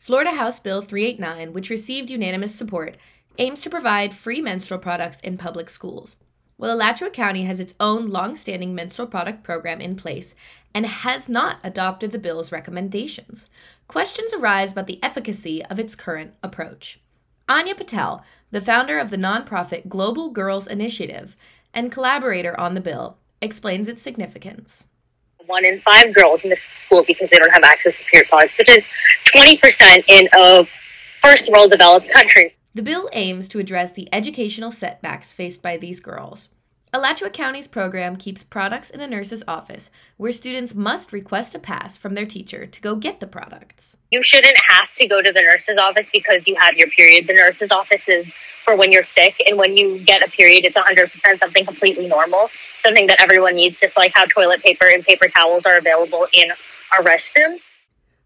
Florida House Bill 389, which received unanimous support, aims to provide free menstrual products in public schools. While Alachua County has its own long-standing menstrual product program in place and has not adopted the bill's recommendations, questions arise about the efficacy of its current approach. Anya Patel, the founder of the nonprofit Global Girls Initiative and collaborator on the bill, explains its significance. One in five girls miss school because they don't have access to period products, which is 20% in a first world developed countries. The bill aims to address the educational setbacks faced by these girls. Alachua County's program keeps products in the nurse's office, where students must request a pass from their teacher to go get the products. You shouldn't have to go to the nurse's office because you have your period. The nurse's office is for when you're sick, and when you get a period, it's 100% something completely normal, something that everyone needs, just like how toilet paper and paper towels are available in our restrooms.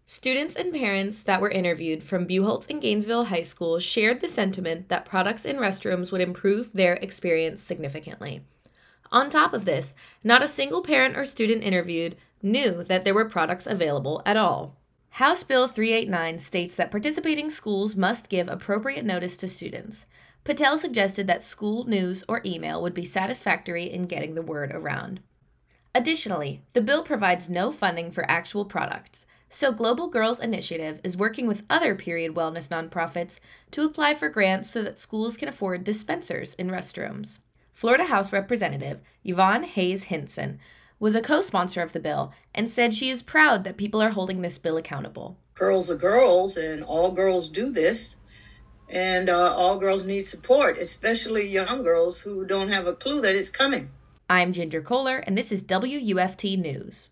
Students and parents that were interviewed from Buchholz and Gainesville High School shared the sentiment that products in restrooms would improve their experience significantly. On top of this, not a single parent or student interviewed knew that there were products available at all. House Bill 389 states that participating schools must give appropriate notice to students. Patel suggested that school news or email would be satisfactory in getting the word around. Additionally, the bill provides no funding for actual products, so Global Girls Initiative is working with other period wellness nonprofits to apply for grants so that schools can afford dispensers in restrooms. Florida House Representative Yvonne Hayes Hinson was a co sponsor of the bill and said she is proud that people are holding this bill accountable. Girls are girls, and all girls do this. And uh, all girls need support, especially young girls who don't have a clue that it's coming. I'm Ginger Kohler, and this is WUFT News.